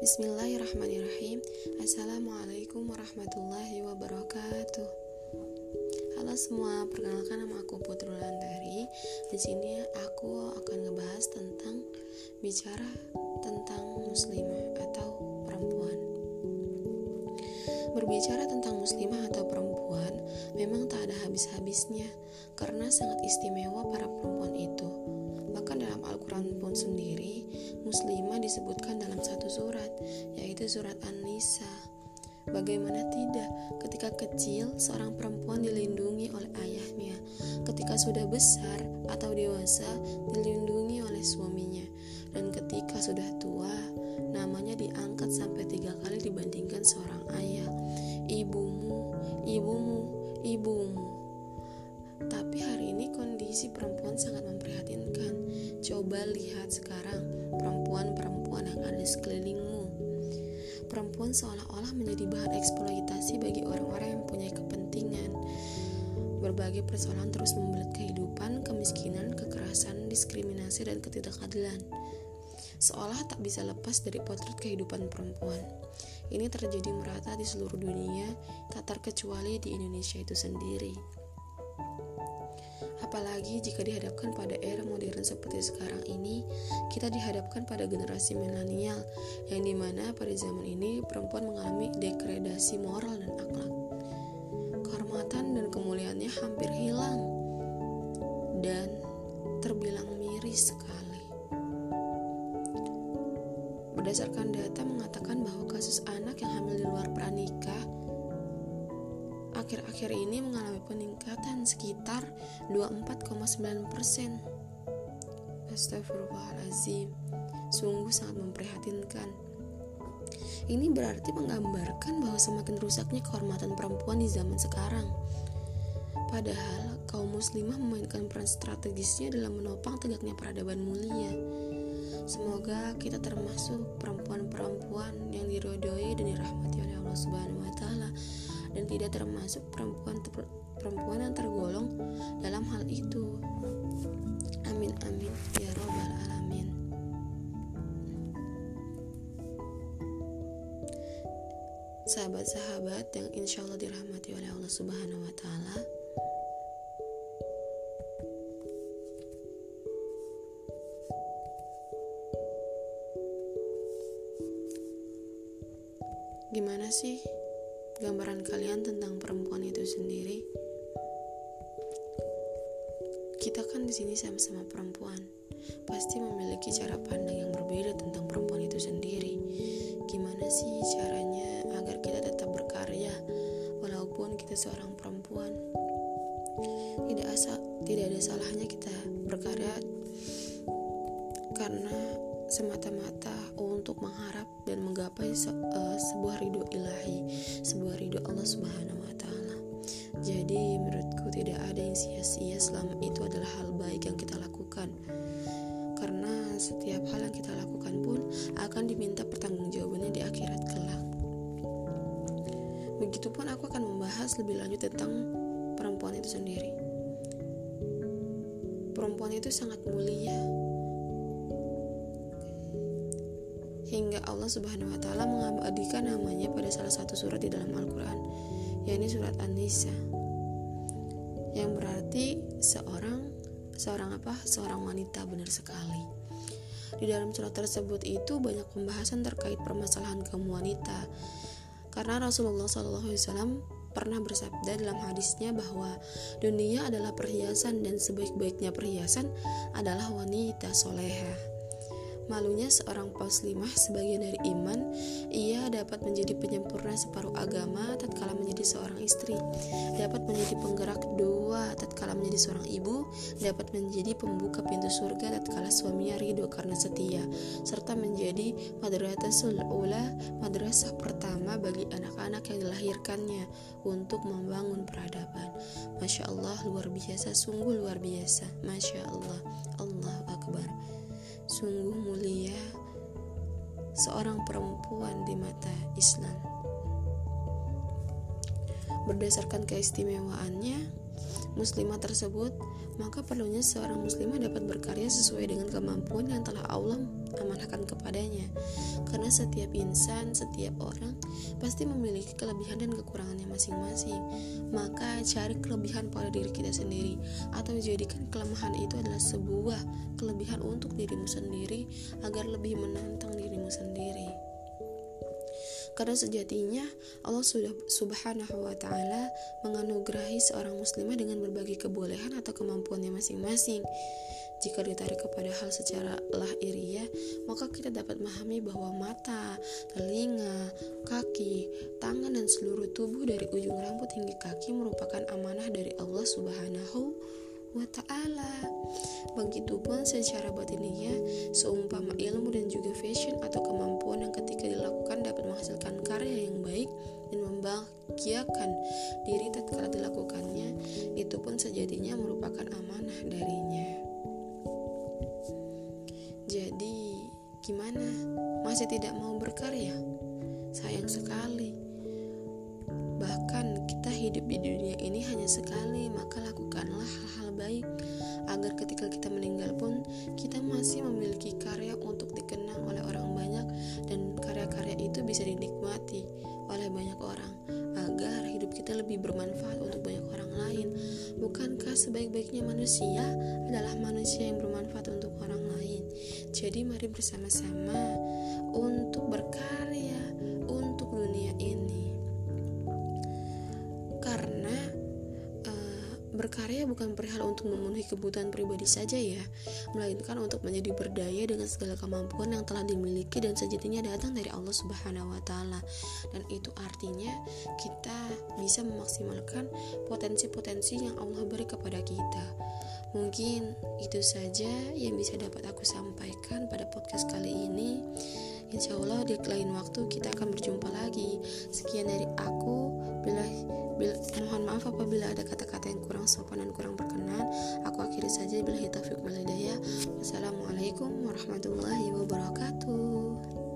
Bismillahirrahmanirrahim. Assalamualaikum warahmatullahi wabarakatuh. Halo semua, perkenalkan nama aku Putri Landari. Di sini aku akan ngebahas tentang bicara tentang muslimah atau perempuan. Berbicara tentang muslimah atau perempuan memang tak ada habis-habisnya karena sangat istimewa para perempuan itu. Bahkan dalam Al-Quran pun sendiri, muslimah disebutkan dalam satu surat, yaitu surat An-Nisa. Bagaimana tidak, ketika kecil seorang perempuan dilindungi oleh ayahnya, ketika sudah besar atau dewasa dilindungi oleh suaminya, dan ketika sudah tua, namanya diangkat sampai tiga kali dibandingkan seorang ayah, ibumu, ibumu, ibumu. Tapi hari ini kondisi perempuan sangat memprihatinkan. Coba lihat sekarang perempuan-perempuan yang ada sekelilingmu. Perempuan seolah-olah menjadi bahan eksploitasi bagi orang-orang yang punya kepentingan. Berbagai persoalan terus membelit kehidupan, kemiskinan, kekerasan, diskriminasi, dan ketidakadilan. Seolah tak bisa lepas dari potret kehidupan perempuan. Ini terjadi merata di seluruh dunia, tak terkecuali di Indonesia itu sendiri. Apalagi jika dihadapkan pada era modern seperti sekarang ini, kita dihadapkan pada generasi milenial yang di mana pada zaman ini perempuan mengalami degradasi moral dan akhlak. Kehormatan dan kemuliaannya hampir hilang dan terbilang miris sekali. Berdasarkan data mengatakan bahwa kasus anak yang hamil di luar pranikah akhir-akhir ini mengalami peningkatan sekitar 24,9 persen. Astagfirullahaladzim, sungguh sangat memprihatinkan. Ini berarti menggambarkan bahwa semakin rusaknya kehormatan perempuan di zaman sekarang. Padahal kaum muslimah memainkan peran strategisnya dalam menopang tegaknya peradaban mulia. Semoga kita termasuk perempuan-perempuan yang dirodoi dan dirahmati oleh Allah Subhanahu wa taala dan tidak termasuk perempuan perempuan yang tergolong dalam hal itu. Amin amin ya robbal alamin. Sahabat-sahabat yang insya Allah dirahmati oleh Allah Subhanahu wa Ta'ala, gimana sih gambaran kalian tentang perempuan itu sendiri. Kita kan di sini sama-sama perempuan, pasti memiliki cara pandang yang berbeda tentang perempuan itu sendiri. Gimana sih caranya agar kita tetap berkarya walaupun kita seorang perempuan? Tidak asa, tidak ada salahnya kita berkarya karena semata-mata untuk mengharap dan menggapai se uh, sebuah ridho ilahi, sebuah ridho Allah Subhanahu wa taala. Jadi menurutku tidak ada yang sia-sia selama itu adalah hal baik yang kita lakukan. Karena setiap hal yang kita lakukan pun akan diminta pertanggungjawabannya di akhirat kelak. Begitupun aku akan membahas lebih lanjut tentang perempuan itu sendiri. Perempuan itu sangat mulia, hingga Allah Subhanahu wa taala mengabadikan namanya pada salah satu surat di dalam Al-Qur'an, yakni surat An-Nisa. Yang berarti seorang seorang apa? Seorang wanita benar sekali. Di dalam surat tersebut itu banyak pembahasan terkait permasalahan kaum wanita. Karena Rasulullah SAW pernah bersabda dalam hadisnya bahwa dunia adalah perhiasan dan sebaik-baiknya perhiasan adalah wanita soleha. Malunya seorang muslimah sebagian dari iman, ia dapat menjadi penyempurna separuh agama tatkala menjadi seorang istri, dapat menjadi penggerak dua tatkala menjadi seorang ibu, dapat menjadi pembuka pintu surga tatkala suaminya ridho karena setia, serta menjadi madrasatul ula, madrasah pertama bagi anak-anak yang dilahirkannya untuk membangun peradaban. Masya Allah luar biasa, sungguh luar biasa. Masya Allah, Allah Akbar. Sungguh mulia seorang perempuan di mata Islam. Berdasarkan keistimewaannya, muslimah tersebut, maka perlunya seorang muslimah dapat berkarya sesuai dengan kemampuan yang telah Allah amanahkan kepadanya. Karena setiap insan, setiap orang pasti memiliki kelebihan dan kekurangannya masing-masing. Maka cari kelebihan pada diri kita sendiri atau jadikan kelemahan itu adalah sebuah kelebihan untuk dirimu sendiri agar lebih menantang dirimu sendiri. Karena sejatinya Allah sudah subhanahu wa ta'ala menganugerahi seorang muslimah dengan berbagai kebolehan atau kemampuannya masing-masing. Jika ditarik kepada hal secara lahiriah, maka kita dapat memahami bahwa mata, telinga, kaki, tangan, dan seluruh tubuh dari ujung rambut hingga kaki merupakan amanah dari Allah Subhanahu wa ta'ala. Begitupun secara batinnya, Masih tidak mau berkarya? Sayang sekali. Bahkan kita hidup di dunia ini hanya sekali, maka lakukanlah hal-hal baik agar ketika kita meninggal pun kita masih memiliki karya untuk sebaik-baiknya manusia adalah manusia yang bermanfaat untuk orang lain? Jadi mari bersama-sama untuk berkarya untuk dunia ini. Berkarya bukan perihal untuk memenuhi kebutuhan pribadi saja ya, melainkan untuk menjadi berdaya dengan segala kemampuan yang telah dimiliki dan sejatinya datang dari Allah Subhanahu wa taala. Dan itu artinya kita bisa memaksimalkan potensi-potensi yang Allah beri kepada kita. Mungkin itu saja yang bisa dapat aku sampaikan pada podcast kali ini. Insya Allah di lain waktu kita akan berjumpa lagi. Sekian dari aku. Bila, bila mohon maaf apabila ada kata-kata yang kurang sopan dan kurang berkenan. Aku akhiri saja bila taufiq walhidayah. Wassalamualaikum warahmatullahi wabarakatuh.